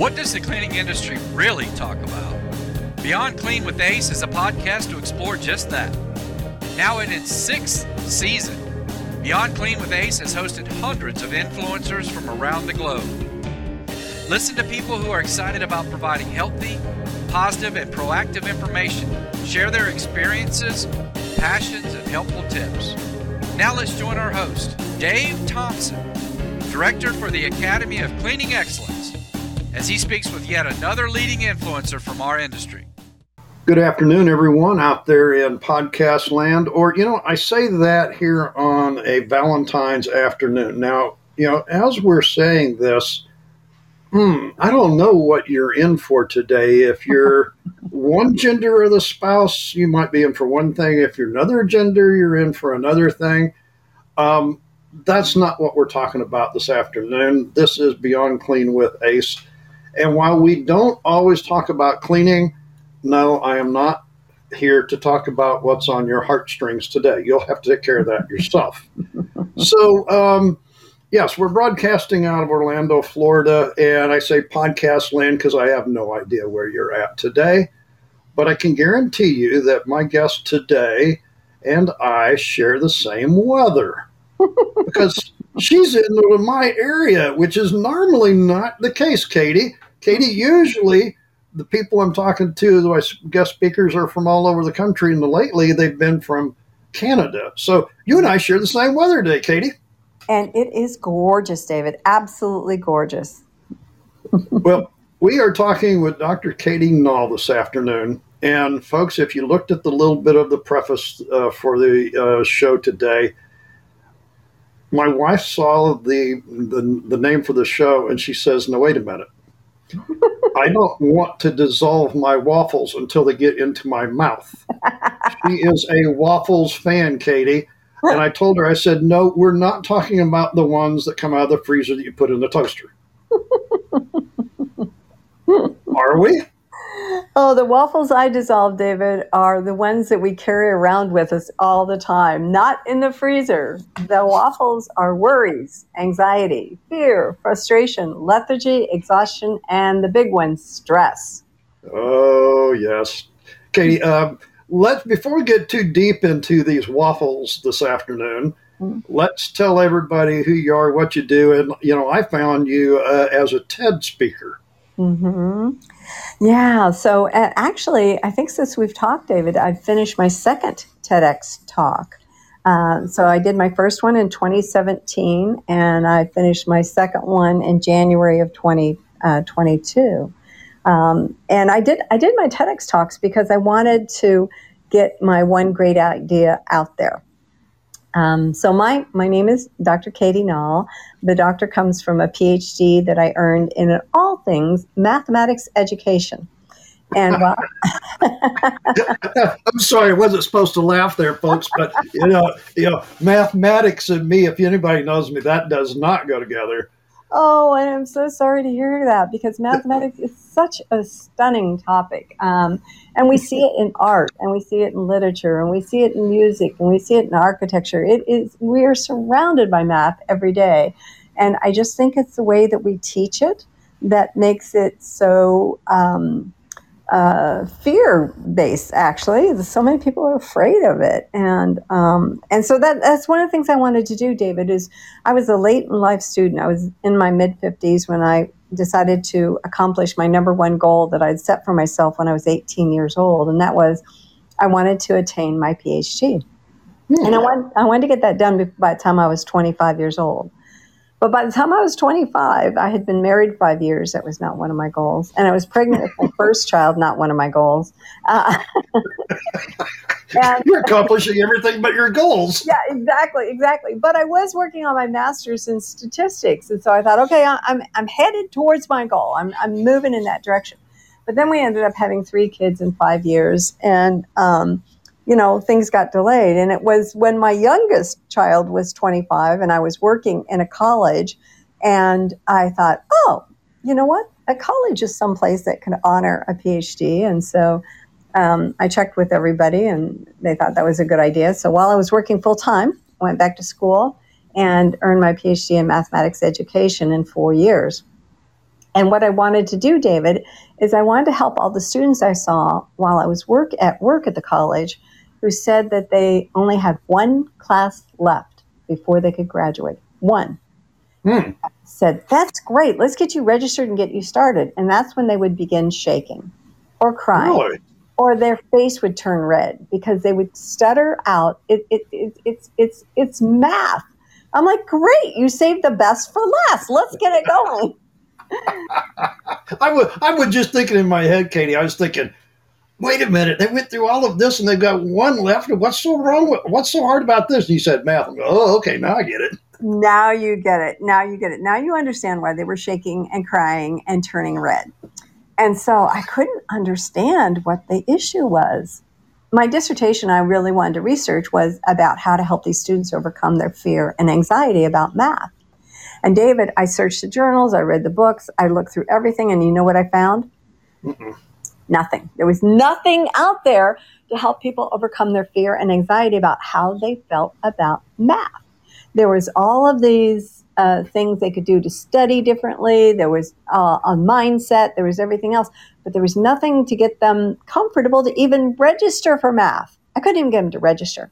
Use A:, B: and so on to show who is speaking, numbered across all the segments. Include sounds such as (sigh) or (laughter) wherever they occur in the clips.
A: What does the cleaning industry really talk about? Beyond Clean with Ace is a podcast to explore just that. Now in its sixth season, Beyond Clean with Ace has hosted hundreds of influencers from around the globe. Listen to people who are excited about providing healthy, positive, and proactive information, share their experiences, passions, and helpful tips. Now let's join our host, Dave Thompson, Director for the Academy of Cleaning Excellence, as he speaks with yet another leading influencer from our industry.
B: Good afternoon, everyone out there in podcast land. Or, you know, I say that here on a Valentine's afternoon. Now, you know, as we're saying this, hmm, I don't know what you're in for today. If you're (laughs) one gender of the spouse, you might be in for one thing. If you're another gender, you're in for another thing. Um, that's not what we're talking about this afternoon. This is Beyond Clean with Ace. And while we don't always talk about cleaning, no, I am not here to talk about what's on your heartstrings today. You'll have to take care of that yourself. (laughs) so, um, yes, we're broadcasting out of Orlando, Florida, and I say podcast land because I have no idea where you're at today. But I can guarantee you that my guest today and I share the same weather (laughs) because she's in my area, which is normally not the case, Katie. Katie, usually the people I'm talking to, my guest speakers are from all over the country, and lately they've been from Canada. So you and I share the same weather day, Katie.
C: And it is gorgeous, David. Absolutely gorgeous.
B: well, we are talking with Dr. Katie Nall this afternoon. And folks, if you looked at the little bit of the preface uh, for the uh, show today, my wife saw the, the the name for the show, and she says, "No, wait a minute. I don't want to dissolve my waffles until they get into my mouth." she is a waffles fan, Katie. And I told her, I said, no, we're not talking about the ones that come out of the freezer that you put in the toaster. (laughs) Are we?
C: Oh, the waffles I dissolve, David, are the ones that we carry around with us all the time, not in the freezer. The waffles are worries, anxiety, fear, frustration, lethargy, exhaustion, and the big one, stress.
B: Oh, yes. Katie, um, let's before we get too deep into these waffles this afternoon, mm-hmm. let's tell everybody who you are, what you do, and you know, I found you uh, as a TED speaker.
C: Mm-hmm. Yeah. So uh, actually, I think since we've talked, David, I've finished my second TEDx talk. Uh, so I did my first one in 2017, and I finished my second one in January of 2022. Uh, um, and I did I did my TEDx talks because I wanted to get my one great idea out there. Um, so my my name is Dr. Katie Nall. The doctor comes from a PhD that I earned in all things mathematics education. And well, (laughs) (laughs)
B: I'm sorry, I wasn't supposed to laugh there, folks. But you know, you know, mathematics and me. If anybody knows me, that does not go together.
C: Oh, and I'm so sorry to hear that because mathematics is such a stunning topic. Um, and we see it in art, and we see it in literature, and we see it in music, and we see it in architecture. It is, we are surrounded by math every day. And I just think it's the way that we teach it that makes it so um, uh, fear based actually. So many people are afraid of it. And um, and so that that's one of the things i wanted to do david is i was a late in life student. I was in my mid 50s when i decided to accomplish my number one goal that i'd set for myself when i was 18 years old and that was i wanted to attain my phd hmm. and I, want, I wanted to get that done by the time i was 25 years old but by the time I was 25, I had been married five years. That was not one of my goals. And I was pregnant with my (laughs) first child, not one of my goals. Uh, (laughs)
B: and, You're accomplishing everything but your goals.
C: Yeah, exactly, exactly. But I was working on my master's in statistics. And so I thought, okay, I'm, I'm headed towards my goal. I'm, I'm moving in that direction. But then we ended up having three kids in five years. And, um, you know, things got delayed. And it was when my youngest child was 25 and I was working in a college. And I thought, oh, you know what? A college is someplace that can honor a PhD. And so um, I checked with everybody and they thought that was a good idea. So while I was working full time, I went back to school and earned my PhD in mathematics education in four years. And what I wanted to do, David, is I wanted to help all the students I saw while I was work at work at the college who said that they only had one class left before they could graduate. One.
B: Hmm.
C: Said, that's great. Let's get you registered and get you started. And that's when they would begin shaking or crying
B: Really?
C: or their face would turn red because they would stutter out. It, it, it, it's, it's, it's math. I'm like, great, you saved the best for last. Let's get it going. (laughs)
B: I was I was just thinking in my head, Katie. I was thinking, wait a minute, they went through all of this and they've got one left. What's so wrong with what's so hard about this? And you said math. I'm going, oh, okay, now I get it.
C: Now you get it. Now you get it. Now you understand why they were shaking and crying and turning red. And so I couldn't understand what the issue was. My dissertation I really wanted to research was about how to help these students overcome their fear and anxiety about math. And David, I searched the journals, I read the books, I looked through everything, and you know what I found?
B: Mm-mm.
C: Nothing. There was nothing out there to help people overcome their fear and anxiety about how they felt about math. There was all of these uh, things they could do to study differently. There was uh, a mindset. There was everything else, but there was nothing to get them comfortable to even register for math. I couldn't even get them to register.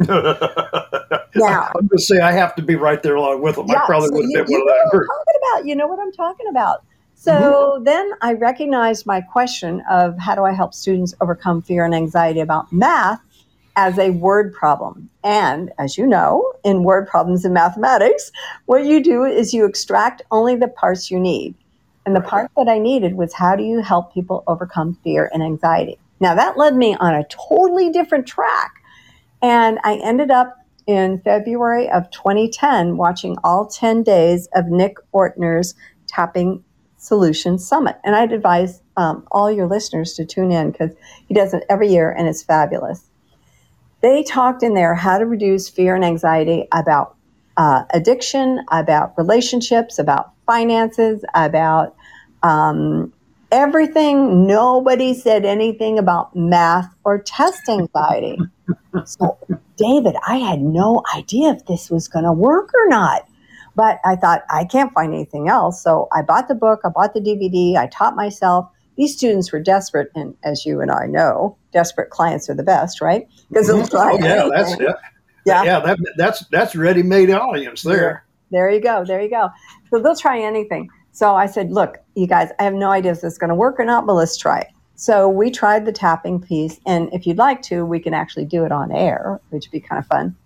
C: (laughs) Now,
B: I'm just say I have to be right there along with them. I probably
C: so
B: would
C: you,
B: have been
C: you
B: one
C: know
B: of that
C: what I'm talking about. You know what I'm talking about. So mm-hmm. then I recognized my question of how do I help students overcome fear and anxiety about math as a word problem. And as you know, in word problems in mathematics, what you do is you extract only the parts you need. And the part that I needed was how do you help people overcome fear and anxiety? Now that led me on a totally different track. And I ended up in February of 2010 watching all 10 days of Nick Ortner's Tapping Solutions Summit. And I'd advise um, all your listeners to tune in because he does it every year and it's fabulous. They talked in there how to reduce fear and anxiety about uh, addiction, about relationships, about finances, about um, everything. Nobody said anything about math or test anxiety. so, David, I had no idea if this was going to work or not. But I thought, I can't find anything else. So I bought the book, I bought the DVD, I taught myself. These students were desperate. And as you and I know, desperate clients are the best, right? Because they'll try
B: Oh, yeah, that's yeah,
C: Yeah.
B: yeah. That, that's that's ready-made audience there.
C: There you go. There you go. So they'll try anything. So I said, look, you guys, I have no idea if this is going to work or not, but let's try it. So we tried the tapping piece. And if you'd like to, we can actually do it on air, which would be kind of fun.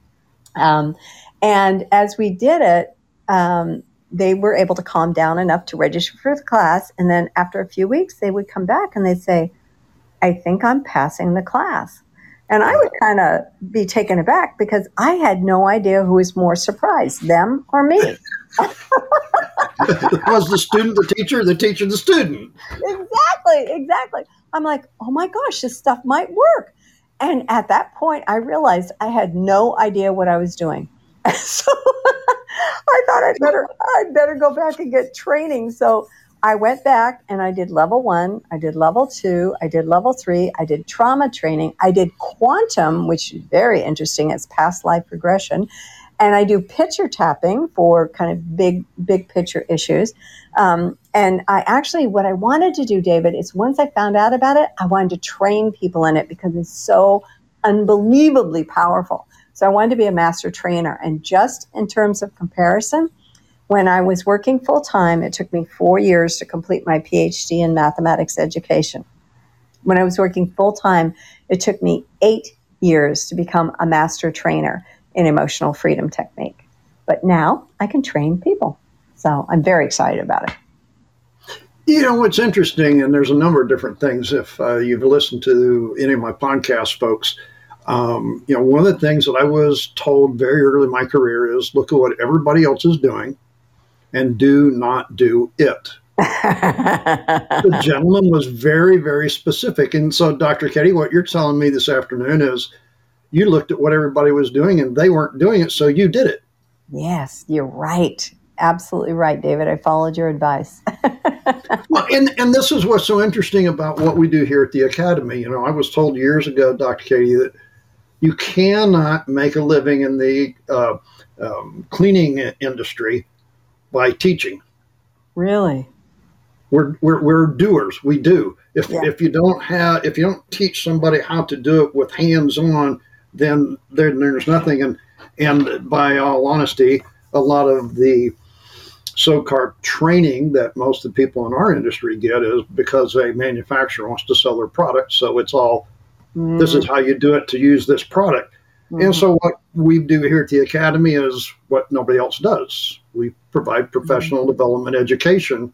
C: Um, and as we did it, um, they were able to calm down enough to register for the class. And then after a few weeks, they would come back and they'd say, I think I'm passing the class. And I would kind of be taken aback because I had no idea who was more surprised, them or me. (laughs) (laughs)
B: was the student the teacher, the teacher the student?
C: exactly, exactly. I'm like, oh my gosh, this stuff might work. And at that point, I realized I had no idea what I was doing. (laughs) so I thought I'd better, I'd better go back and get training. So I went back and I did level one, I did level two, I did level three, I did trauma training, I did quantum, which is very interesting. It's past life regression. And I do picture tapping for kind of big, big picture issues. Um, and I actually, what I wanted to do, David, is once I found out about it, I wanted to train people in it because it's so unbelievably powerful. So I wanted to be a master trainer. And just in terms of comparison, when I was working full time, it took me four years to complete my PhD in mathematics education. When I was working full time, it took me eight years to become a master trainer in emotional freedom technique. But now I can train people. So I'm very excited about it.
B: You know what's interesting, and there's a number of different things. If uh, you've listened to any of my podcast, folks, um, you know one of the things that I was told very early in my career is look at what everybody else is doing, and do not do it. (laughs) the gentleman was very, very specific, and so Dr. Katie, what you're telling me this afternoon is you looked at what everybody was doing, and they weren't doing it, so you did it.
C: yes, you're right. Absolutely right, David. I followed your advice. (laughs)
B: Well, and and this is what's so interesting about what we do here at the academy. You know, I was told years ago, Dr. Katie, that you cannot make a living in the uh, um, cleaning industry by teaching.
C: really?
B: we're, we're, we're doers. We do. If,
C: Yeah.
B: if you don't have, if you don't teach somebody how to do it with hands on, then there, there's nothing. And, and by all honesty, a lot of the so-called training that most of the people in our industry get is because a manufacturer wants to sell their product. So it's all, this is how you do it to use this product.
C: Mhm.
B: And so what we do here at the Academy is what nobody else does. We provide professional development education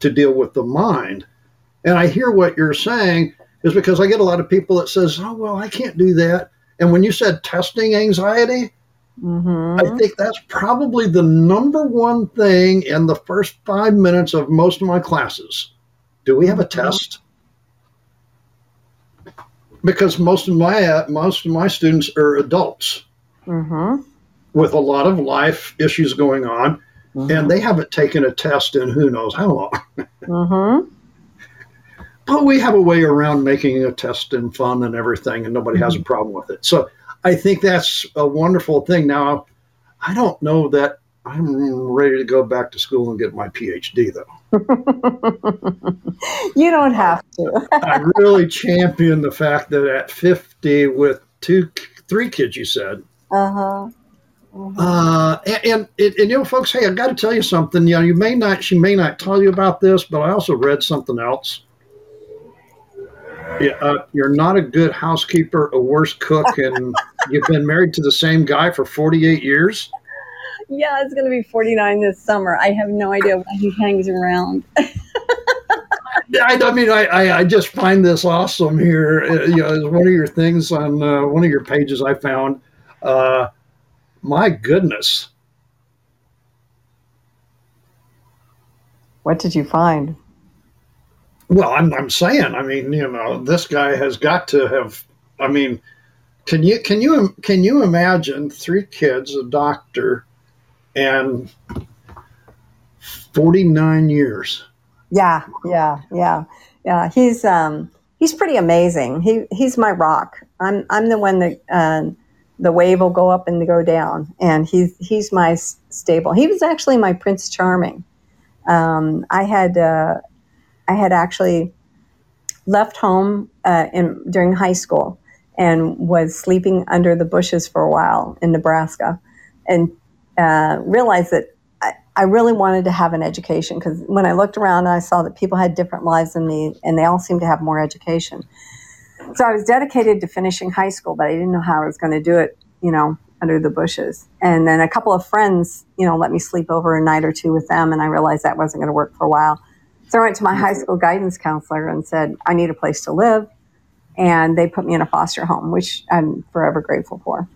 B: to deal with the mind. And I hear what you're saying is because I get a lot of people that says, "Oh, well, I can't do that." And when you said testing anxiety,
C: Mhm.
B: I think that's probably the number one thing in the first 5 minutes of most of my classes. Do we have a test? Because most of my uh, most of my students are adults
C: Mhm.
B: with a lot of life issues going on, and they haven't taken a test in who knows how long. (laughs)
C: Mhm.
B: But we have a way around making a test and fun and everything, and nobody has a problem with it. So I think that's a wonderful thing. Now, I don't know that I'm ready to go back to school and get my PhD, though. (laughs)
C: you don't have to. (laughs)
B: I really champion the fact that at 50, with two, three kids, you said,
C: Uh-huh.
B: Uh, and, and, and, you know, folks, hey, I've got to tell you something. You know, you may not, she may not tell you about this, but I also read something else. Yeah, uh, you're not a good housekeeper, a worse cook, and (laughs) you've been married to the same guy for 48 years.
C: Yeah, it's going to be 49 this summer. I have no idea why he hangs around. (laughs)
B: I, I mean, I, I, I just find this awesome here. Uh, you know, it's one of your things on uh, one of your pages I found. Uh, my goodness.
C: What did you find?
B: Well, I'm, I'm saying, I mean, you know, this guy has got to have. I mean, can you can you can you imagine three kids, a doctor, and 49 years?
C: Yeah, yeah, yeah, yeah. He's um he's pretty amazing. He he's my rock. I'm I'm the one that uh, the wave will go up and go down, and he's he's my stable. He was actually my Prince Charming. Um, I had uh, I had actually left home uh, in during high school and was sleeping under the bushes for a while in Nebraska, and uh, realized that I, I really wanted to have an education because when I looked around, I saw that people had different lives than me, and they all seemed to have more education. So I was dedicated to finishing high school, but I didn't know how I was going to do it, you know, under the bushes. And then a couple of friends, you know, let me sleep over a night or two with them, and I realized that wasn't going to work for a while. So I went to my high school guidance counselor and said, I need a place to live. And they put me in a foster home, which I'm forever grateful for.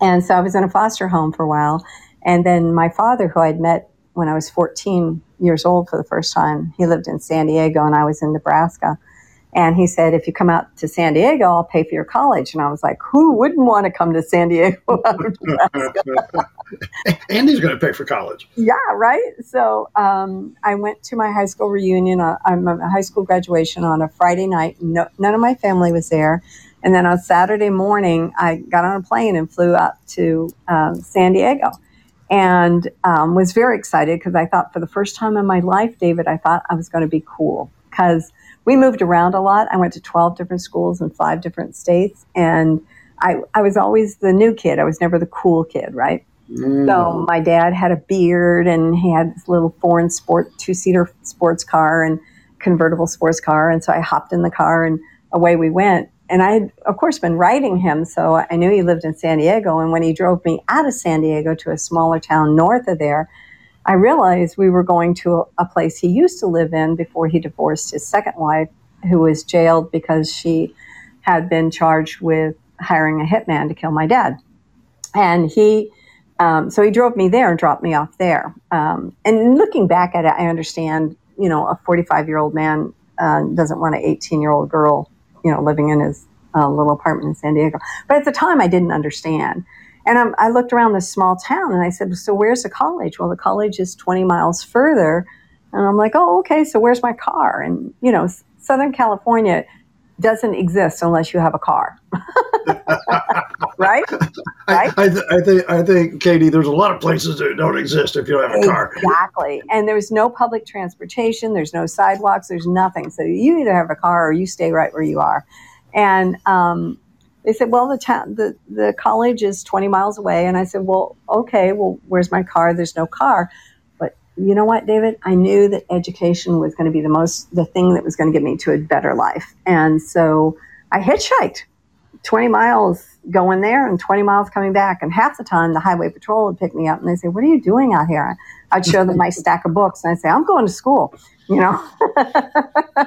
C: And so I was in a foster home for a while. And then my father, who I'd met when I was 14 years old for the first time, he lived in San Diego and I was in Nebraska. And he said, if you come out to San Diego, I'll pay for your college. And I was like, who wouldn't want to come to San Diego? out (laughs) of (laughs) Nebraska?
B: Andy's going to pay for college.
C: yeah, right. So um, I went to my high school reunion. Uh, I'm a high school graduation on a Friday night. No, none of my family was there. And then on Saturday morning, I got on a plane and flew out to um, San Diego and um, was very excited because I thought for the first time in my life, David, I thought I was going to be cool because we moved around a lot. I went to 12 different schools in five different states. And I, I was always the new kid. I was never the cool kid, right?
B: Mm.
C: So my dad had a beard and he had this little foreign sport two seater sports car and convertible sports car. And so I hopped in the car and away we went. And I had, of course, been writing him, so I knew he lived in San Diego. And when he drove me out of San Diego to a smaller town north of there, I realized we were going to a, a place he used to live in before he divorced his second wife, who was jailed because she had been charged with hiring a hitman to kill my dad. And he, um, so he drove me there and dropped me off there. Um, and looking back at it, I understand, you know, a 45 year old man uh, doesn't want an 18 year old girl, you know, living in his uh, little apartment in San Diego. But at the time, I didn't understand. And I'm, I looked around this small town and I said, So where's the college? Well, the college is 20 miles further. And I'm like, Oh, okay. So where's my car? And, you know, Southern California doesn't exist unless you have a car. (laughs) right?
B: I, I, th- I think I think Katie, there's a lot of places that don't exist if you don't have a car.
C: Exactly. And there's no public transportation, there's no sidewalks, there's nothing. So you either have a car or you stay right where you are. And um, they said, well, the, ta- the, the college is 20 miles away. And I said, well, okay, well, where's my car? There's no car. You know what, David? I knew that education was going to be the most, the thing that was going to get me to a better life. And so I hitchhiked 20 miles going there and 20 miles coming back. And half the time, the highway patrol would pick me up and they'd say, What are you doing out here? I'd show them my (laughs) stack of books and I'd say, I'm going to school, you know?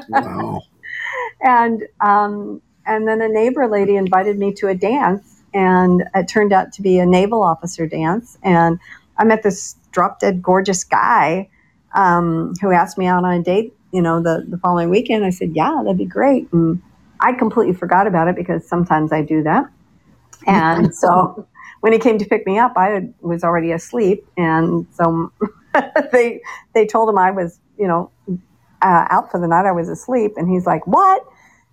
B: Wow. (laughs)
C: and um, and then a neighbor lady invited me to a dance, and it turned out to be a naval officer dance. And I met this drop dead gorgeous guy um, who asked me out on a date. You know, the the following weekend, I said, "Yeah, that'd be great." And I completely forgot about it because sometimes I do that. And (laughs) so when he came to pick me up, I had, was already asleep, and so (laughs) they they told him I was, you know, uh, out for the night. I was asleep, and he's like, "What?"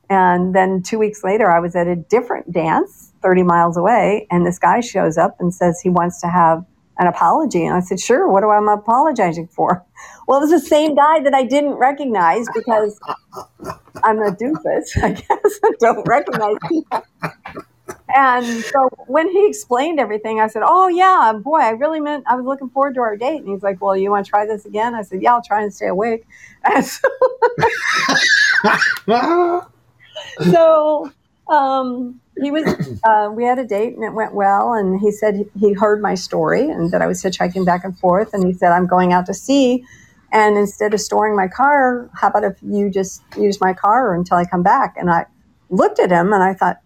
C: And then two weeks later, I was at a different dance 30 miles away, and this guy shows up and says he wants to have an apology. And I said, Sure, what do I am apologizing for? Well, it was the same guy that I didn't recognize because (laughs) I'm a doofus, I guess. (laughs) I don't recognize people. And so when he explained everything, I said, Oh, yeah, boy, I really meant I was looking forward to our date. And he's like, Well, you want to try this again? I said, Yeah, I'll try and stay awake. (laughs) And so so um, he was (clears throat) uh, we had a date and it went well and he said he, he heard my story and that i was hitchhiking back and forth and he said i'm going out to sea and instead of storing my car how about if you just use my car until i come back? And i looked at him and i thought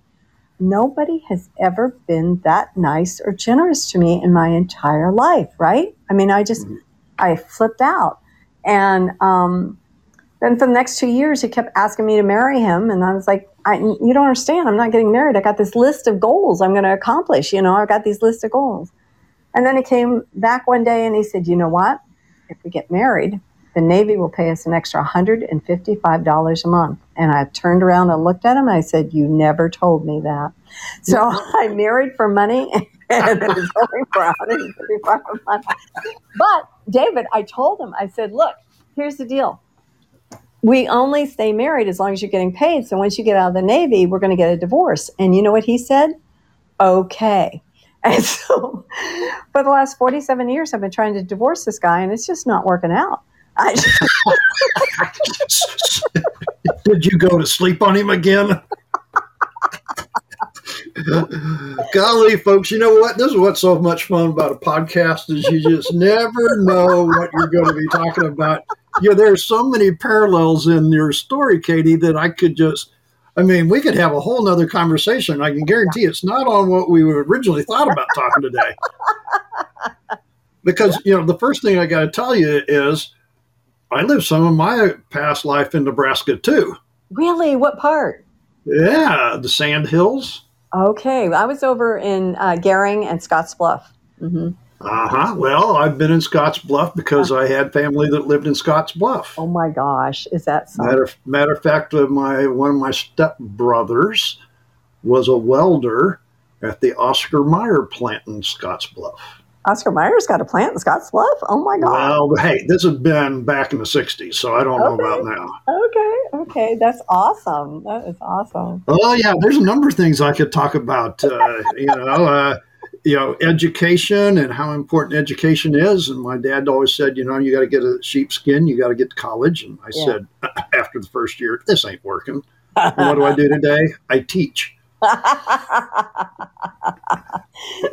C: nobody has ever been that nice or generous to me in my entire life right? I mean i just i flipped out. And um, then for the next two years, he kept asking me to marry him, and I was like, I, "You don't understand. I'm not getting married. I got this list of goals I'm going to accomplish. You know, I've got these list of goals." And then he came back one day and he said, "You know what? If we get married, the Navy will pay us an extra $155 a month." And I turned around and looked at him. and I said, "You never told me that." So (laughs) I married for money, (laughs) and it was only for 155 a month. But David, I told him, I said, "Look, here's the deal." We only stay married as long as you're getting paid. So once you get out of the Navy, we're going to get a divorce. And you know what he said? Okay. (laughs) And so for the last 47 years, I've been trying to divorce this guy, and it's just not working out. I, (laughs)
B: Did you go to sleep on him again? (laughs) (laughs) Golly, folks, you know what? This is what's so much fun about a podcast is you just never know what you're going to be talking about. Yeah, there's so many parallels in your story, Katie, that I could just I mean, we could have a whole nother conversation. I can guarantee it's not on what we originally thought about talking today. Because, you know, the first thing I got to tell you is I lived some of my past life in Nebraska too.
C: really? What part?
B: Yeah, the Sand Hills.
C: Okay. I was over in uh, Gering and Scotts Bluff. hmm
B: Uh huh. Well, I've been in Scotts Bluff because I had family that lived in Scotts Bluff.
C: Oh my gosh. Is that something?
B: Matter, matter of fact, uh, my one of my stepbrothers was a welder at the Oscar Mayer plant in Scotts Bluff.
C: Oscar Mayer's got a plant in Scotts Bluff? Oh my God.
B: Well, hey, this has been back in the '60s, so I don't know about now.
C: Okay. Okay. That's awesome. That is awesome.
B: Oh yeah, there's a number of things I could talk about. Uh, (laughs) you know, uh, you know, education and how important education is. And my dad always said, you know, you got to get a sheepskin, you got to get to college. And I
C: Yeah.
B: said, (laughs) after the first year, this ain't working. (laughs) And what do I do today? I teach. (laughs)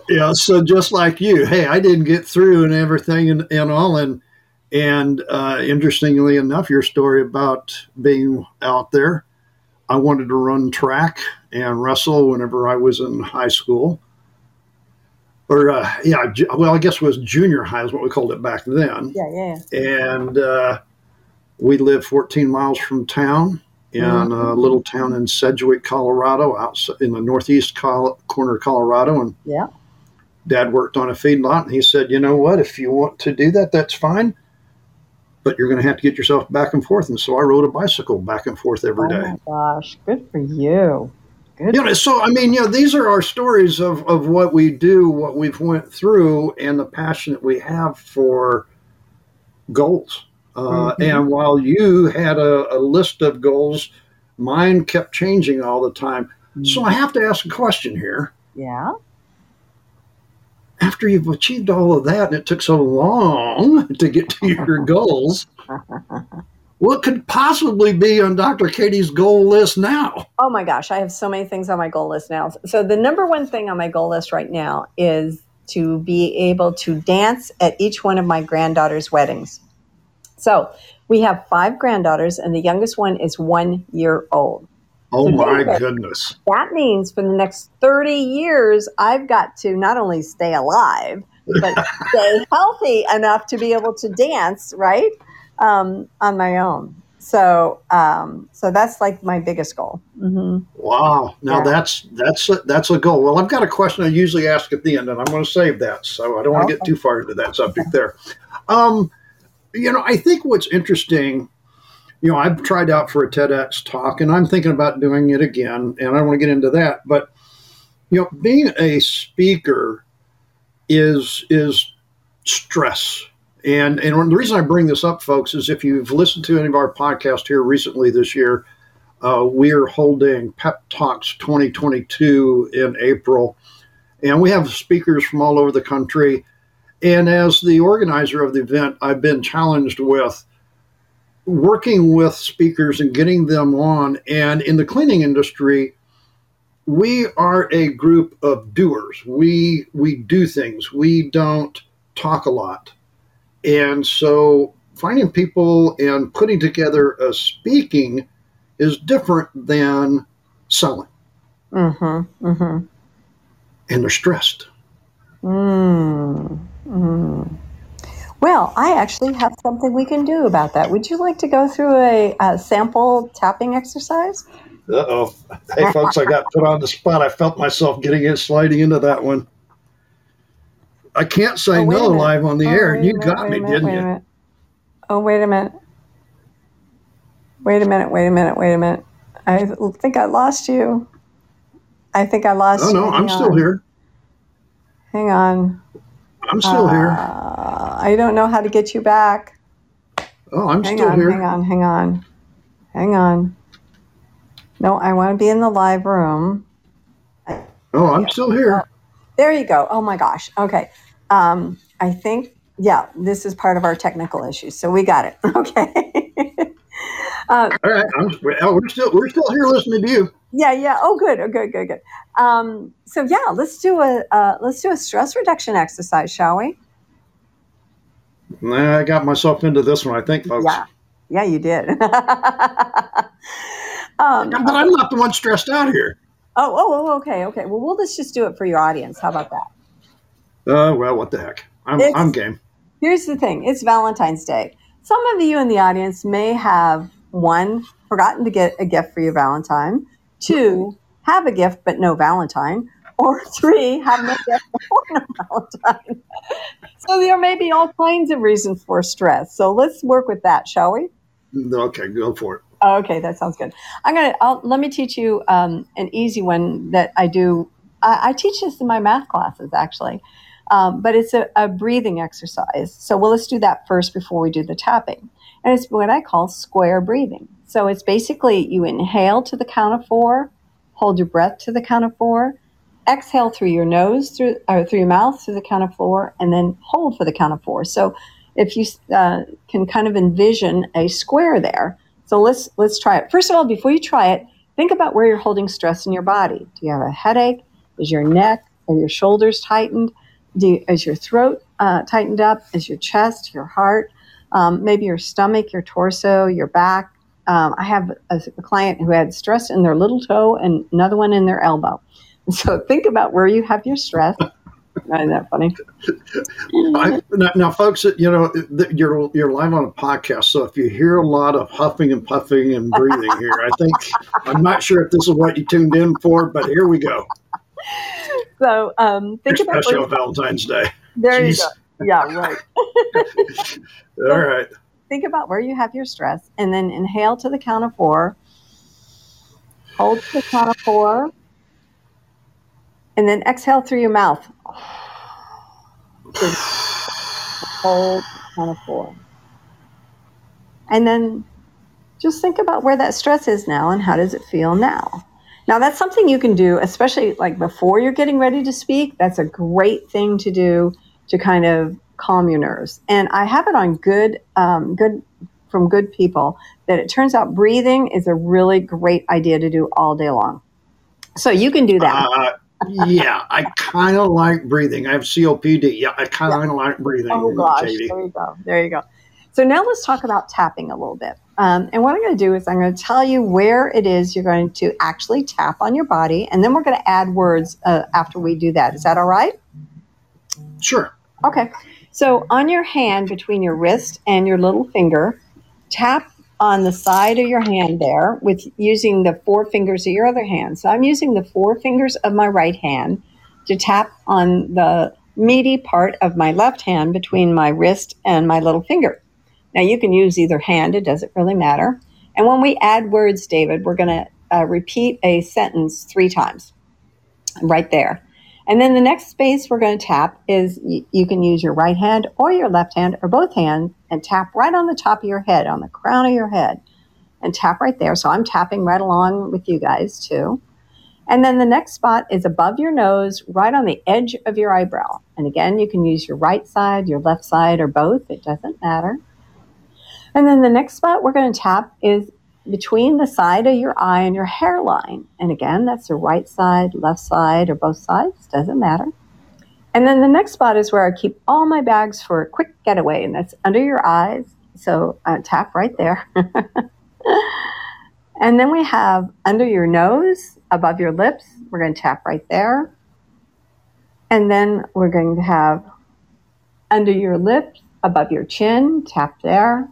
B: Yeah, so just like you, hey, I didn't get through and everything and, and all. And and uh, interestingly enough, your story about being out there, I wanted to run track and wrestle whenever I was in high school. Or uh, yeah, well, I guess it was junior high is what we called it back then.
C: yeah, yeah.
B: And uh, we lived 14 miles from town in a mm-hmm. little town in Sedgwick, Colorado, out in the northeast col- corner of Colorado, and
C: Yeah.
B: dad worked on a feedlot and he said you know what if you want to do that that's fine but you're going to have to get yourself back and forth and so i rode a bicycle back and forth every
C: Oh
B: day
C: my gosh. Good for you. Good.
B: You know, so I mean, you know, these are our stories of, of what we do, what we've went through, and the passion that we have for goals. Uh,
C: Mhm.
B: And while you had a, a list of goals, mine kept changing all the time. So I have to ask a question here.
C: Yeah.
B: After you've achieved all of that, and it took so long (laughs) to get to your (laughs) goals, what could possibly be on Dr. Katie's goal list now?
C: Oh my gosh, I have so many things on my goal list now. So the number one thing on my goal list right now is to be able to dance at each one of my granddaughter's weddings. So we have five granddaughters, and the youngest one is one year old.
B: Oh
C: So
B: my
C: David-
B: goodness.
C: That means for the next 30 years, I've got to not only stay alive, but (laughs) stay healthy enough to be able to dance, right? Um, on my own. So, um, so that's like my biggest goal. hmm
B: Wow. Now
C: Yeah.
B: that's that's a, that's a goal. Well, I've got a question I usually ask at the end, and I'm going to save that, so I don't want to get too far into that subject there. Um, you know, I think what's interesting, you know, I've tried out for a TEDx talk, and I'm thinking about doing it again, and I want to get into that, but you know, being a speaker is is stress. And and the reason I bring this up, folks, is if you've listened to any of our podcasts here recently this year, uh, we're holding Pep Talks 2022 in April, and we have speakers from all over the country. And as the organizer of the event, I've been challenged with working with speakers and getting them on. And in the cleaning industry, we are a group of doers. We we do things. We don't talk a lot. And so finding people and putting together a speaking is different than selling.
C: hmm hmm
B: And they're stressed.
C: Mm. Mm. Well, I actually have something we can do about that. Would you like to go through a, a sample tapping exercise?
B: Uh oh. Hey folks, I got put on the spot. I felt myself getting in sliding into that one. I can't say
C: Oh,
B: no live on the
C: Oh,
B: air, and you
C: minute,
B: got me,
C: minute,
B: didn't you?
C: Oh, wait a minute. Wait a minute, wait a minute, wait a minute. I think I lost you. I think I lost
B: Oh
C: you.
B: no, I'm
C: Hang
B: still here.
C: Hang on.
B: I'm still here.
C: Uh, I don't know how to get you back.
B: Oh, I'm
C: hang
B: still
C: on,
B: here.
C: hang on, hang on. Hang on. No, I want to be in the live room.
B: Oh, I'm still here.
C: There you go. Oh my gosh. Okay. Um, I think, yeah, this is part of our technical issues. So we got it. (laughs) Okay. (laughs) uh,
B: All right, I'm, we're still we're still here listening to you.
C: yeah, yeah. Oh, good. Oh, good, good, good. Um, so yeah, let's do a uh, let's do a stress reduction exercise, shall we?
B: Nah, I got myself into this one, I think, folks.
C: Yeah. Yeah, you did. (laughs) um,
B: But I'm not the one stressed out here.
C: oh, oh, oh, okay, okay. Well, we'll let's just do it for your audience. How about that?
B: Uh, well, what the heck? I'm,
C: It's-
B: I'm game.
C: Here's the thing it's Valentine's Day. Some of you in the audience may have one, forgotten to get a gift for your Valentine, two, have a gift but no Valentine, or (laughs) three, have no gift or no Valentine. (laughs) so there may be all kinds of reasons for stress. So let's work with that, shall we?
B: Okay, go for it.
C: Okay, that sounds good. I'm gonna. I'll, let me teach you um, an easy one that I do. I, I teach this in my math classes actually, um, but it's a, a breathing exercise. So well, let's do that first before we do the tapping, and it's what I call square breathing. So it's basically you inhale to the count of four, hold your breath to the count of four, exhale through your nose through or through your mouth through the count of four, and then hold for the count of four. So if you uh, can kind of envision a square there. So let's let's try it. First of all, before you try it, think about where you're holding stress in your body. Do you have a headache? Is your neck or your shoulders tightened? You, is your throat uh, tightened up? Is your chest, your heart, um, maybe your stomach, your torso, your back? Um, I have a, a client who had stress in their little toe and another one in their elbow. (laughs) So think about where you have your stress. (laughs) Isn't that funny? (laughs)
B: I, now, now, folks, you know you're you're live on a podcast, so if you hear a lot of huffing and puffing and breathing here, I think I'm not sure if this is what you tuned in for, but here we go.
C: So um, think about
B: Especially on Valentine's Day.
C: there you go. Yeah, right. (laughs)
B: All right.
C: think about where you have your stress and then inhale to the count of four. Hold to the count of four. And then exhale through your mouth. Hold on a four. And then just think about where that stress is now and how does it feel now. Now, that's something you can do, especially like before you're getting ready to speak. That's a great thing to do to kind of calm your nerves. And I have it on good, um, good from good people that it turns out breathing is a really great idea to do all day long. So you can do that.
B: Uh, yeah, I kind of like breathing. I have COPD. Yeah, I kind of yeah. like breathing.
C: Oh gosh, Katie. there you go. There you go. So now let's talk about tapping a little bit. Um, and what I'm going to do is I'm going to tell you where it is you're going to actually tap on your body, and then we're going to add words uh, after we do that. Is that all right?
B: Sure.
C: Okay. So on your hand, between your wrist and your little finger, tap on the side of your hand there with using the four fingers of your other hand. So I'm using the four fingers of my right hand to tap on the meaty part of my left hand between my wrist and my little finger. Now, you can use either hand, it doesn't really matter. And when we add words, David, we're going to uh, repeat a sentence three times right there. And then the next space we're going to tap is y- you can use your right hand or your left hand or both hands and tap right on the top of your head, on the crown of your head, and tap right there. So I'm tapping right along with you guys too. And then the next spot is above your nose, right on the edge of your eyebrow. And again, you can use your right side, your left side, or both. It doesn't matter. And then the next spot we're going to tap is between the side of your eye and your hairline. And again, that's the right side, left side, or both sides, doesn't matter. And then the next spot is where I keep all my bags for a quick getaway, and that's under your eyes. So uh, tap right there. (laughs) and then we have under your nose, above your lips, we're going to tap right there. And then we're going to have under your lips, above your chin, tap there.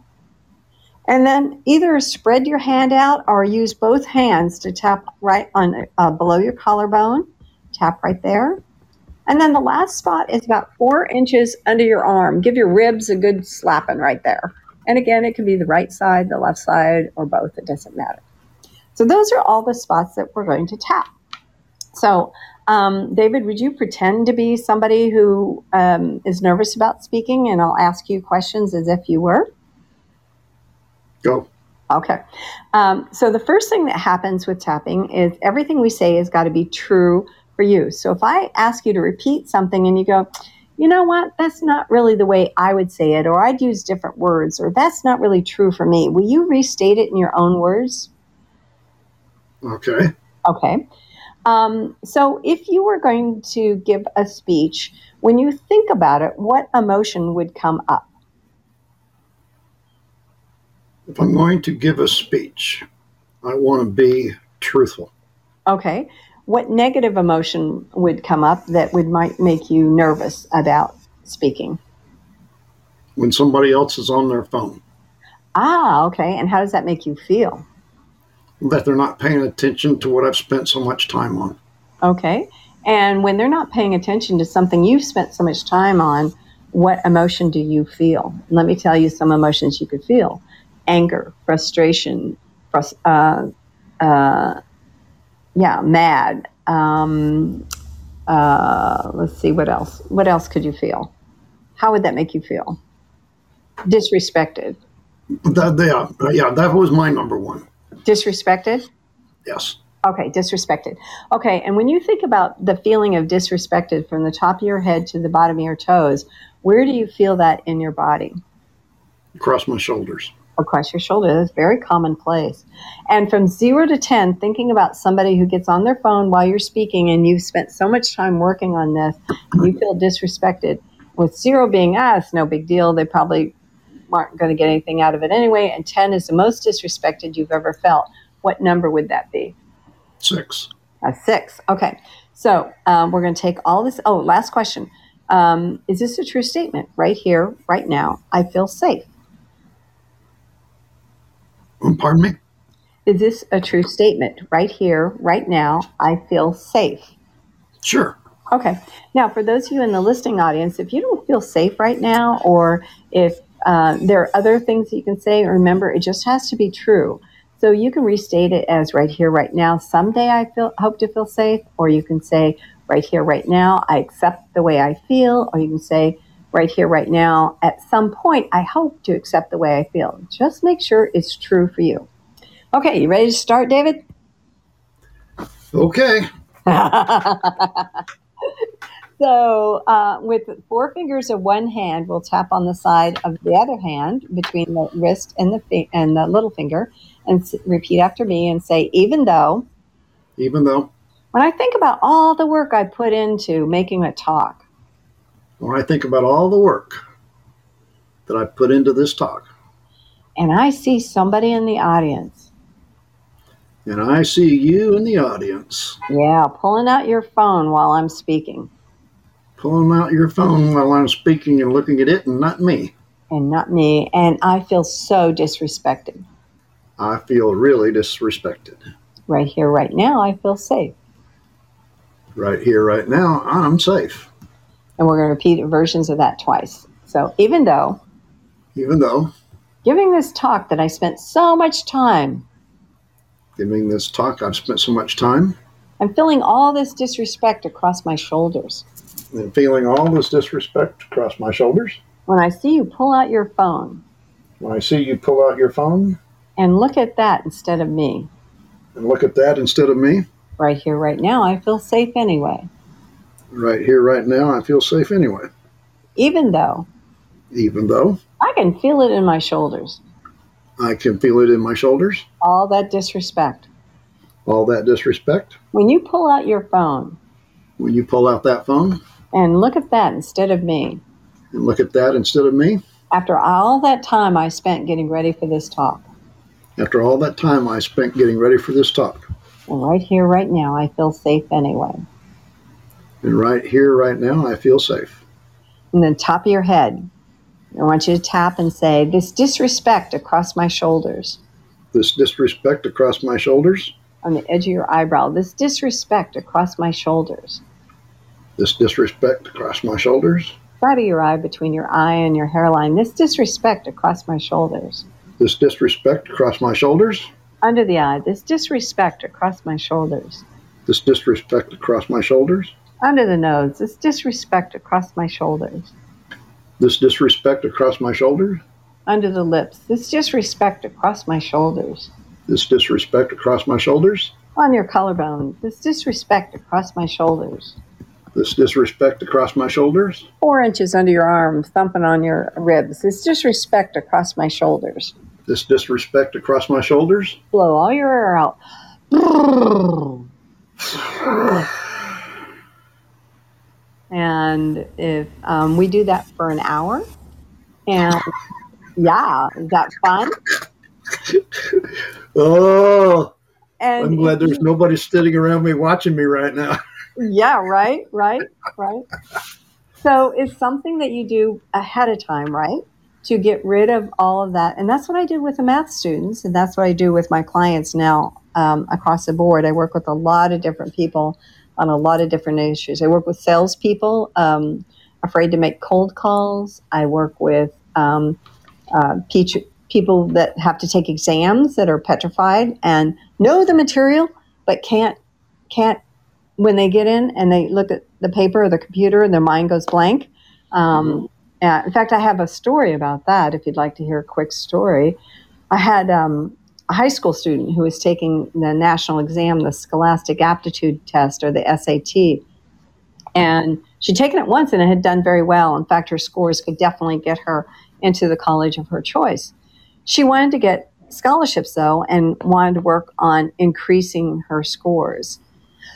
C: And then either spread your hand out or use both hands to tap right on uh, below your collarbone. Tap right there. And then the last spot is about four inches under your arm. Give your ribs a good slapping right there. And again, it can be the right side, the left side, or both. It doesn't matter. So those are all the spots that we're going to tap. So, um, David, would you pretend to be somebody who um, is nervous about speaking? And I'll ask you questions as if you were.
B: Go.
C: Okay. Um, so the first thing that happens with tapping is everything we say has got to be true for you. So if I ask you to repeat something and you go, you know what, that's not really the way I would say it, or I'd use different words, or that's not really true for me, will you restate it in your own words?
B: Okay.
C: Okay. Um, so if you were going to give a speech, when you think about it, what emotion would come up?
B: If I'm going to give a speech, I want to be truthful.
C: Okay. What negative emotion would come up that would might make you nervous about speaking?
B: When somebody else is on their phone.
C: Ah, okay. And how does that make you feel?
B: That they're not paying attention to what I've spent so much time on.
C: Okay. And when they're not paying attention to something you've spent so much time on, what emotion do you feel? Let me tell you some emotions you could feel anger, frustration, frust- uh, uh, yeah, mad. Um, uh, let's see, what else? What else could you feel? How would that make you feel? Disrespected.
B: That, yeah, yeah, that was my number one.
C: Disrespected?
B: Yes.
C: Okay, disrespected. Okay, and when you think about the feeling of disrespected from the top of your head to the bottom of your toes, where do you feel that in your body?
B: Across my shoulders
C: across your shoulder. That's very commonplace. And from zero to 10, thinking about somebody who gets on their phone while you're speaking and you've spent so much time working on this, you feel disrespected. With zero being, ah, it's no big deal. They probably aren't going to get anything out of it anyway. And 10 is the most disrespected you've ever felt. What number would that be?
B: Six.
C: A six. Okay. So um, we're going to take all this. Oh, last question. Um, is this a true statement? Right here, right now, I feel safe.
B: Pardon me?
C: Is this a true statement? Right here, right now, I feel safe.
B: Sure.
C: Okay. Now, for those of you in the listening audience, if you don't feel safe right now, or if uh, there are other things that you can say, remember, it just has to be true. So you can restate it as right here, right now. Someday I feel hope to feel safe, or you can say right here, right now, I accept the way I feel, or you can say, right here, right now, at some point, I hope to accept the way I feel. Just make sure it's true for you. Okay, you ready to start, David?
B: Okay. (laughs)
C: so, uh, with four fingers of one hand, we'll tap on the side of the other hand between the wrist and the fi- and the little finger, and s- repeat after me and say, "Even though."
B: Even though
C: When I think about all the work I put into making a talk,
B: when I think about all the work that I put into this talk,
C: and I see somebody in the audience,
B: and I see you in the audience
C: yeah, pulling out your phone while I'm speaking,
B: pulling out your phone while I'm speaking and looking at it and not me,
C: and not me, and I feel so disrespected.
B: I feel really disrespected.
C: Right here, right now, I feel safe.
B: Right here, right now, I'm safe.
C: And we're going to repeat versions of that twice. So, even though
B: Even though
C: giving this talk that I spent so much time,
B: giving this talk, I've spent so much time
C: I'm feeling all this disrespect across my shoulders.
B: and feeling all this disrespect across my shoulders.
C: When I see you pull out your phone
B: When I see you pull out your phone
C: and look at that instead of me,
B: and look at that instead of me,
C: right here, right now, I feel safe anyway.
B: Right here, right now, I feel safe anyway.
C: Even though?
B: Even though?
C: I can feel it in my shoulders,
B: I can feel it in my shoulders,
C: all that disrespect.
B: all that disrespect.
C: When you pull out your phone.
B: When you pull out that phone?
C: And look at that instead of me,
B: and look at that instead of me,
C: after all that time I spent getting ready for this talk,
B: after all that time I spent getting ready for this talk,
C: and right here, right now, I feel safe anyway.
B: And right here, right now, I feel safe.
C: And then top of your head, I want you to tap and say, This disrespect across my shoulders,
B: This disrespect across my shoulders,
C: on the edge of your eyebrow, this disrespect across my shoulders,
B: this disrespect across my shoulders,
C: side of your eye between your eye and your hairline, this disrespect across my shoulders,
B: this disrespect across my shoulders,
C: under the eye, this disrespect across my shoulders,
B: this disrespect across my shoulders,
C: under the nose, this disrespect across my shoulders,
B: this disrespect across my shoulders,
C: under the lips, this disrespect across my shoulders,
B: this disrespect across my shoulders,
C: on your collarbone, this disrespect across my shoulders,
B: this disrespect across my shoulders,
C: four inches under your arm, thumping on your ribs, this disrespect across my shoulders.
B: this disrespect across my shoulders,
C: Blow all your air out. And if um, we do that for an hour, and yeah, is that fun? (laughs)
B: Oh,
C: And
B: I'm glad there's nobody sitting around me watching me right now. (laughs)
C: Yeah, right, right, right. So it's something that you do ahead of time, right? To get rid of all of that. And that's what I do with the math students. And that's what I do with my clients now um, across the board. I work with a lot of different people on a lot of different issues. I work with salespeople um, afraid to make cold calls. I work with um, uh, people that have to take exams that are petrified and know the material but can't can't when they get in and they look at the paper or the computer and their mind goes blank. Um, uh, in fact, I have a story about that if you'd like to hear a quick story. I had um, a high school student who was taking the national exam, the Scholastic Aptitude Test or the SAT. And she'd taken it once and it had done very well. In fact, her scores could definitely get her into the college of her choice. She wanted to get scholarships though and wanted to work on increasing her scores.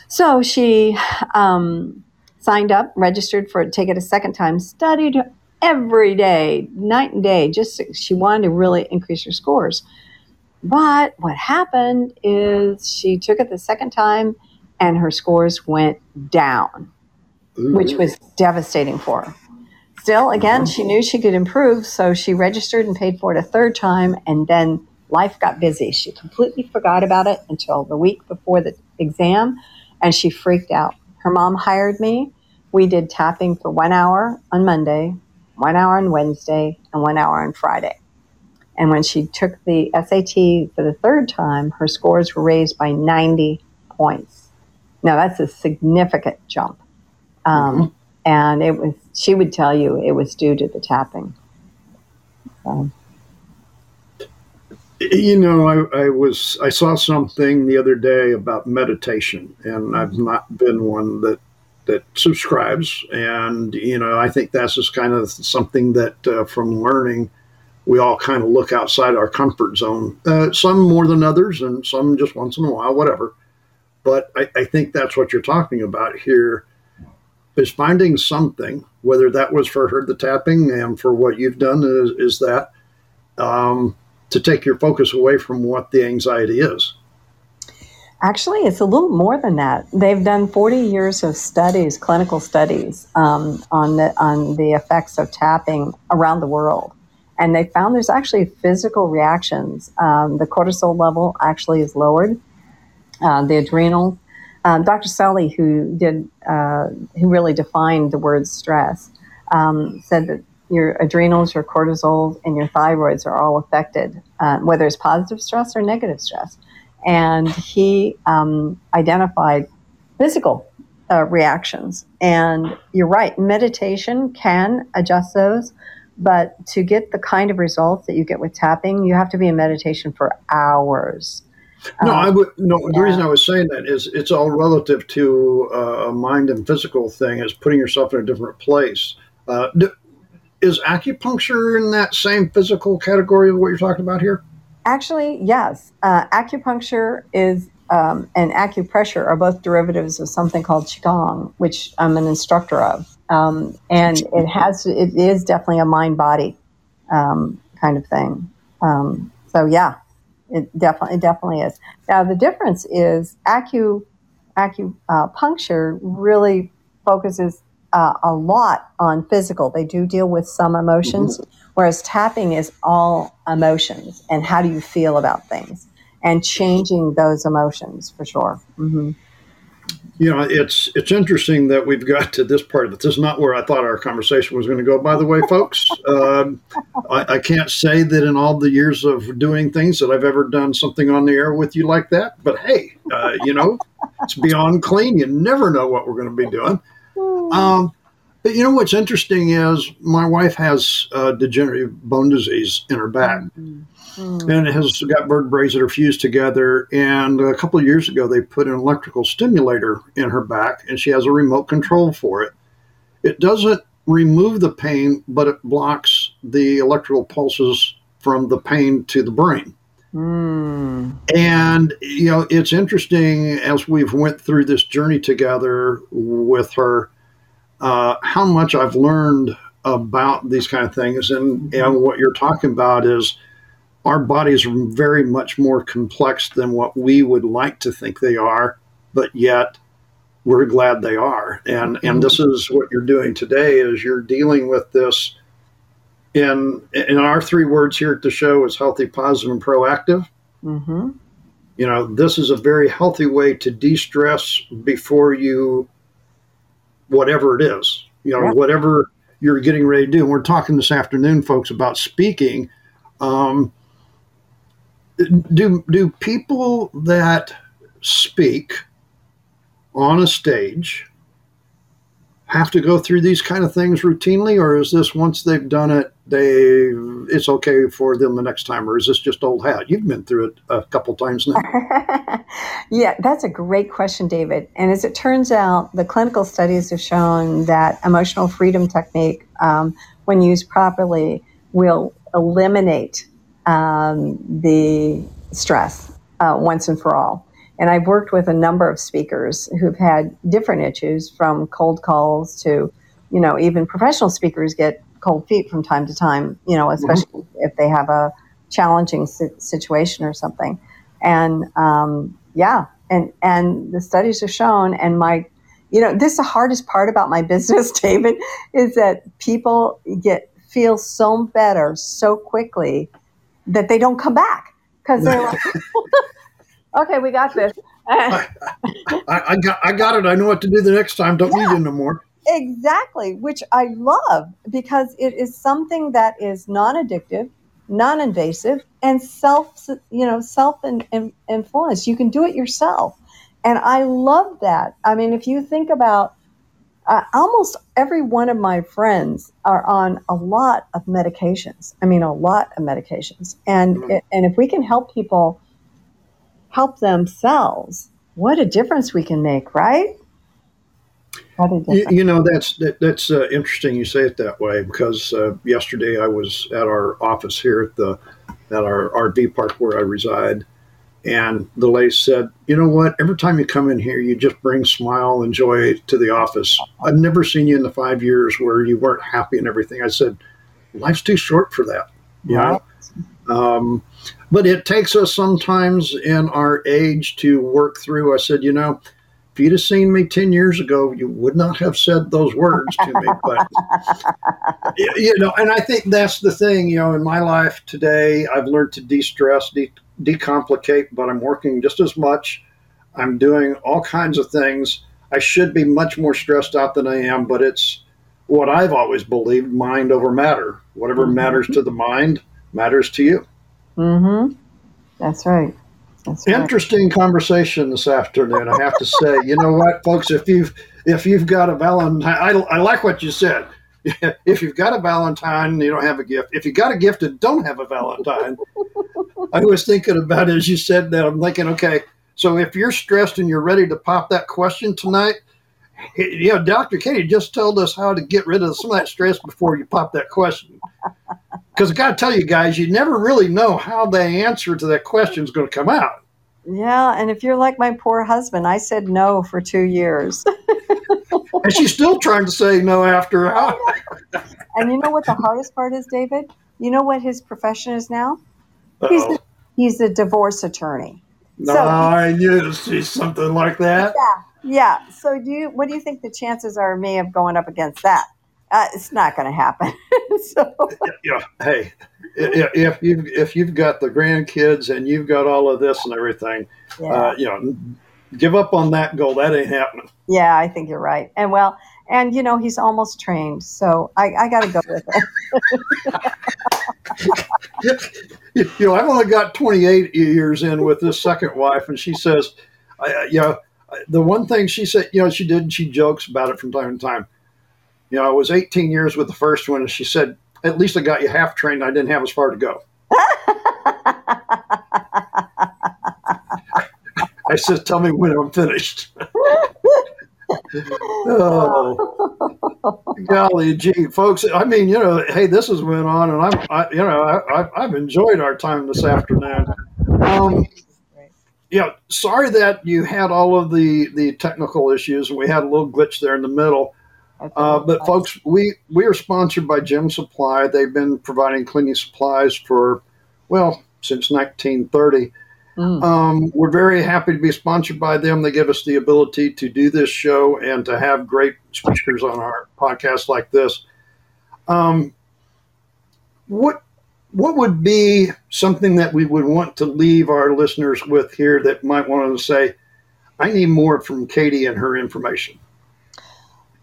C: So she um, signed up, registered for it, take it a second time, studied every day, night and day. Just she wanted to really increase her scores. But what happened is she took it the second time, and her scores went down,
B: Ooh.
C: which was devastating for her. Still, again, she knew she could improve, so she registered and paid for it a third time, and then life got busy. She completely forgot about it until the week before the exam, and she freaked out. Her mom hired me. We did tapping for one hour on Monday, one hour on Wednesday, and one hour on Friday. And when she took the SAT for the third time, her scores were raised by 90 points. Now that's a significant jump. Um, mm-hmm. And it was, she would tell you it was due to the tapping. So.
B: You know, I, I, was I saw something the other day about meditation, and I've not been one that that subscribes, and you know, I think that's just kind of something that uh, from learning, we all kind of look outside our comfort zone. Uh, some more than others, and some just once in a while, whatever. But I, I think that's what you're talking about here is finding something, whether that was for her the tapping and for what you've done is, is that um, to take your focus away from what the anxiety is.
C: Actually, it's a little more than that. They've done 40 years of studies, clinical studies, um, on the on the effects of tapping around the world, and they found there's actually physical reactions. Um, the cortisol level actually is lowered. Uh, the adrenal um, Dr. Sully, who did, uh, who really defined the word stress, um, said that your adrenals, your cortisol, and your thyroids are all affected, uh, whether it's positive stress or negative stress. And he um, identified physical uh, reactions. And you're right, meditation can adjust those. But to get the kind of results that you get with tapping, you have to be in meditation for hours.
B: No, I would. No, yeah. the reason I was saying that is it's all relative to uh, a mind and physical thing. Is putting yourself in a different place. Uh, is acupuncture in that same physical category of what you're talking about here?
C: Actually, yes. Uh, acupuncture is um, and acupressure are both derivatives of something called qigong, which I'm an instructor of, um, and it has it is definitely a mind body um, kind of thing. Um, so yeah, it definitely it definitely is. Now the difference is acu acupuncture uh, really focuses uh, a lot on physical. They do deal with some emotions, mm-hmm. whereas tapping is all emotions and how do you feel about things and changing those emotions for sure. Mm-hmm
B: you know, it's it's interesting that we've got to this part of it. This is not where I thought our conversation was going to go. By the way, folks, (laughs) um, I, I, can't say that in all the years of doing things that I've ever done something on the air with you like that. But hey, uh, you know, it's beyond clean. You never know what we're going to be doing. Um, but you know what's interesting is my wife has uh, degenerative bone disease in her back. Mm-hmm mm. and it has got vertebrae that are fused together. And a couple of years ago, they put an electrical stimulator in her back, and she has a remote control for it. It doesn't remove the pain, but it blocks the electrical pulses from the pain to the brain. Mm. And you know, it's interesting as we've went through this journey together with her, uh, how much I've learned about these kind of things. And and what you're talking about is our bodies are very much more complex than what we would like to think they are, but yet we're glad they are. And and this is what you're doing today is you're dealing with this in in our three words here at the show is healthy, positive, and proactive. Mm-hmm. You know, this is a very healthy way to de-stress before you whatever it is. You know, whatever you're getting ready to do. And we're talking this afternoon, folks, about speaking. Um, do do people that speak on a stage have to go through these kind of things routinely or is this once they've done it they it's okay for them the next time or is this just old hat? You've been through it a couple times now. (laughs)
C: Yeah that's a great question david. And as it turns out the clinical studies have shown that emotional freedom technique um, when used properly will eliminate um, the stress uh, once and for all. And I've worked with a number of speakers who've had different issues from cold calls to, you know, even professional speakers get cold feet from time to time, you know, especially mm-hmm. if they have a challenging situation or something. And um, yeah, and, and the studies have shown, and my, you know, this is the hardest part about my (laughs) business, David, is that people get feel so better so quickly that they don't come back because they're like, (laughs) okay, we got this.
B: I, I, I, got, I got it. I know what to do the next time. Don't yeah, need you no more.
C: Exactly, which I love because it is something that is non-addictive, non-invasive, and self, you know, self-influenced. You can do it yourself, And I love that. I mean, if you think about uh, almost every one of my friends are on a lot of medications. I mean, a lot of medications. And, mm-hmm. and if we can help people help themselves, what a difference we can make, right?
B: You, you, know that's that, that's uh, interesting. You say it that way because uh, yesterday I was at our office here at the at our RV park where I reside, and the lady said, "You know what? Every time you come in here, you just bring smile and joy to the office. I've never seen you in the five years where you weren't happy and everything." I said, "Life's too short for that." You know. Um, but it takes us sometimes in our age to work through. I said, you know, if you'd have seen me 10 years ago, you would not have said those words to me. But, (laughs) you know, and I think that's the thing, you know, in my life today, I've learned to de stress, de- decomplicate, but I'm working just as much. I'm doing all kinds of things. I should be much more stressed out than I am, but it's what I've always believed mind over matter. Whatever mm-hmm. matters to the mind matters to you.
C: Mm-hmm. That's right.
B: That's Interesting right. conversation this afternoon. I have to say, you know what, folks, if you've if you've got a Valentine, I, I like what you said. If you've got a Valentine, you don't have a gift. If you got a gift and don't have a Valentine, (laughs) I was thinking about it as you said that. I'm thinking, okay, so if you're stressed and you're ready to pop that question tonight, you know, Dr. Katie just told us how to get rid of some of that stress before you pop that question. Because I got to tell you guys, you never really know how the answer to that question is going to come out.
C: Yeah, and if you're like my poor husband, I said no for two years. (laughs)
B: and she's still trying to say no after.
C: and you know what the hardest part is, David? You know what his profession is now? He's a, he's a divorce attorney.
B: No, so, I knew to see something like that.
C: Yeah, yeah. So do you? What do you think the chances are of me of going up against that? Uh, it's not going to happen. (laughs) so
B: yeah, hey, if you if you've got the grandkids and you've got all of this and everything, yeah. uh, you know, give up on that goal. That ain't happening.
C: Yeah, I think you're right. And well, and you know, he's almost trained, so I, I got to go with
B: it. (laughs) you know, I've only got 28 years in with this second wife, and she says, I, you know the one thing she said, you know, she did, and she jokes about it from time to time. You know, I was 18 years with the first one, and she said, at least I got you half trained. I didn't have as far to go. I said, tell me when I'm finished. (laughs) oh, golly gee, folks. I mean, you know, hey, this has went on, and I'm, I, you know, I, have enjoyed our time this afternoon. Um, yeah, sorry that you had all of the the technical issues, and we had a little glitch there in the middle. Uh, but folks, we we are sponsored by Gem Supply. They've been providing cleaning supplies for well since 1930. Mm. Um, we're very happy to be sponsored by them. They give us the ability to do this show and to have great speakers on our podcast like this. Um, what what would be something that we would want to leave our listeners with here that might want to say, I need more from Katie and her information?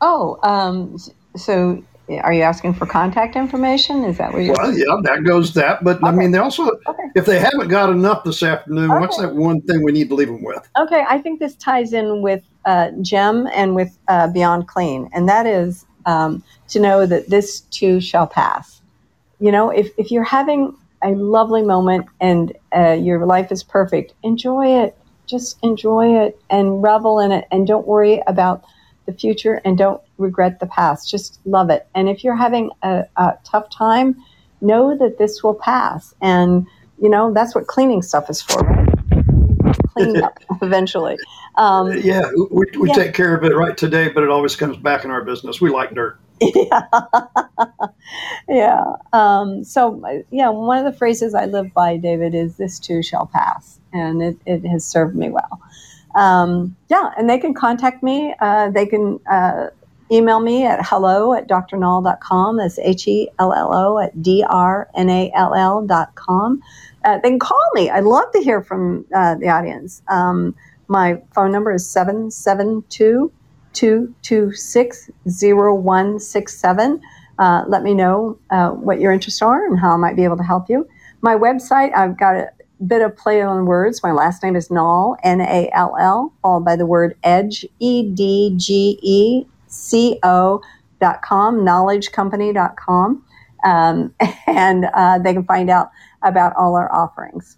C: Oh, um, so are you asking for contact information? Is that what you're
B: Well, yeah, that goes that. But okay. I mean, they also, okay. if they haven't got enough this afternoon, okay. what's that one thing we need to leave them with?
C: Okay, I think this ties in with uh, Gem and with uh, Beyond Clean, and that is um, to know that this too shall pass you know, if, if you're having a lovely moment and uh, your life is perfect, enjoy it. Just enjoy it and revel in it and don't worry about the future and don't regret the past. Just love it. And if you're having a, a tough time, know that this will pass. And, you know, that's what cleaning stuff is for, right? Clean up eventually.
B: Um, yeah, we, we yeah. take care of it right today, but it always comes back in our business. We like dirt (laughs)
C: yeah. yeah. Um, so, yeah, one of the phrases I live by, David, is this too shall pass. And it, it has served me well. Um, yeah, and they can contact me. Uh, they can uh, email me at hello at drnall.com. That's H E L L O at D R N A L L.com. Uh, they can call me. I'd love to hear from uh, the audience. Um, my phone number is 772 226 0167. Uh, let me know uh, what your interests are and how I might be able to help you. My website, I've got it bit of play on words. My last name is Nall, N A L L, followed by the word edge, E D G E C O dot com, knowledgecompany.com. Um, (laughs) and uh, they can find out about all our offerings.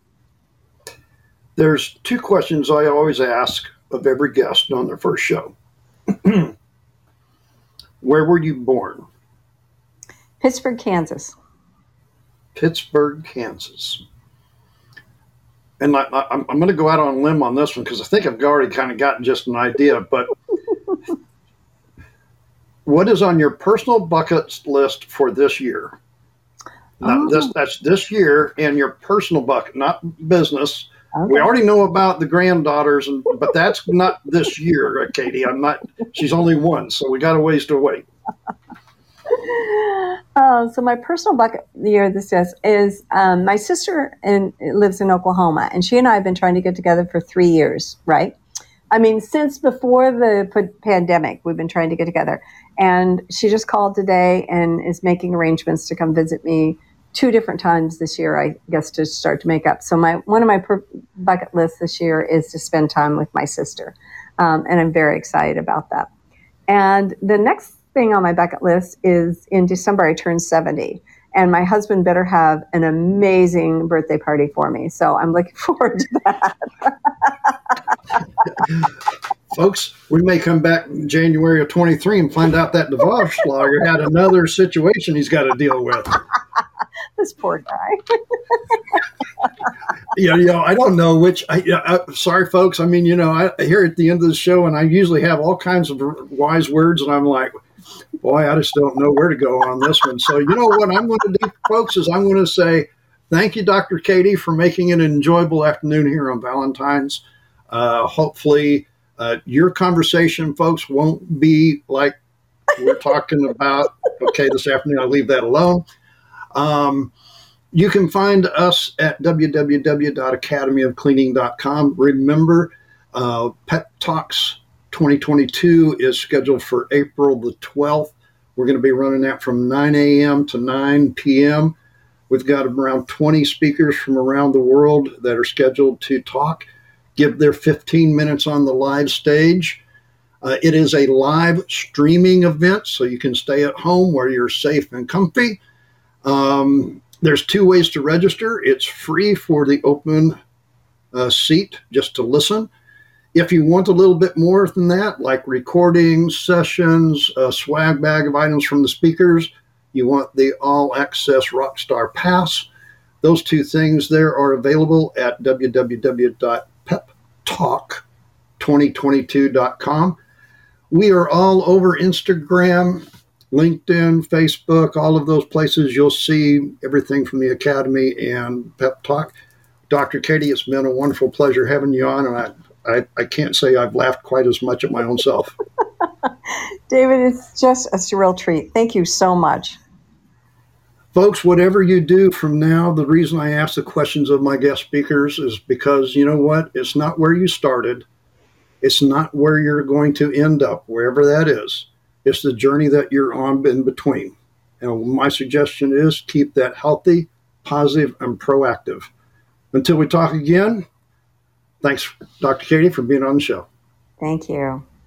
B: There's two questions I always ask of every guest on their first show. (clears throat) Where were you born?
C: Pittsburgh, Kansas.
B: Pittsburgh, Kansas. And I, am going to go out on a limb on this one because I think I've already kind of gotten just an idea. But (laughs) what is on your personal bucket list for this year? Now, oh. this that's this year in your personal bucket, not business. Okay. We already know about the granddaughters, and but that's not this year, Katie. I'm not. She's only one, so we got a ways to wait.
C: Uh, (laughs) so my personal bucket year this is is um, my sister in, lives in Oklahoma, and she and I have been trying to get together for three years. Right? I mean, since before the p- pandemic, we've been trying to get together, and she just called today and is making arrangements to come visit me two different times this year, I guess, to start to make up. So my one of my per- bucket lists this year is to spend time with my sister, um, and I'm very excited about that. And the next thing on my bucket list is in December I turn 70, and my husband better have an amazing birthday party for me. So I'm looking (laughs) forward to that. (laughs)
B: Folks, we may come back in January of 23 and find out that Devos (laughs) had another situation he's got to deal with
C: this poor guy.
B: yeah, you know, I don't know which. I, I, sorry, folks. I mean, you know, I here at the end of the show, and I usually have all kinds of wise words, and I'm like, boy, I just don't know where to go on this one. So, you know what I'm going to do, folks, is I'm going to say thank you, Dr. Katie, for making an enjoyable afternoon here on Valentine's. Uh, hopefully, uh, your conversation, folks, won't be like we're talking about. Okay, this afternoon, I'll leave that alone. Um, you can find us at www.academyofcleaning.com. Remember, uh, Pep Talks 2022 is scheduled for April the 12th. We're going to be running that from 9 a.m. to 9 p.m. We've got around 20 speakers from around the world that are scheduled to talk, give their 15 minutes on the live stage. Uh, it is a live streaming event, so you can stay at home where you're safe and comfy. Um, there's two ways to register. It's free for the open uh, seat just to listen. If you want a little bit more than that, like recordings, sessions, a swag bag of items from the speakers, you want the all access Rockstar Pass. Those two things there are available at www.peptalk2022.com. We are all over Instagram LinkedIn, Facebook, all of those places. You'll see everything from the Academy and Pep Talk. Dr. Katie, it's been a wonderful pleasure having you on, and I, I, I can't say I've laughed quite as much at my own self. (laughs)
C: David, it's just a surreal treat. Thank you so much.
B: Folks, whatever you do from now, the reason I ask the questions of my guest speakers is because you know what? It's not where you started, it's not where you're going to end up, wherever that is. It's the journey that you're on in between. And my suggestion is keep that healthy, positive, and proactive. Until we talk again, thanks, Dr. Katie, for being on the show.
C: Thank you.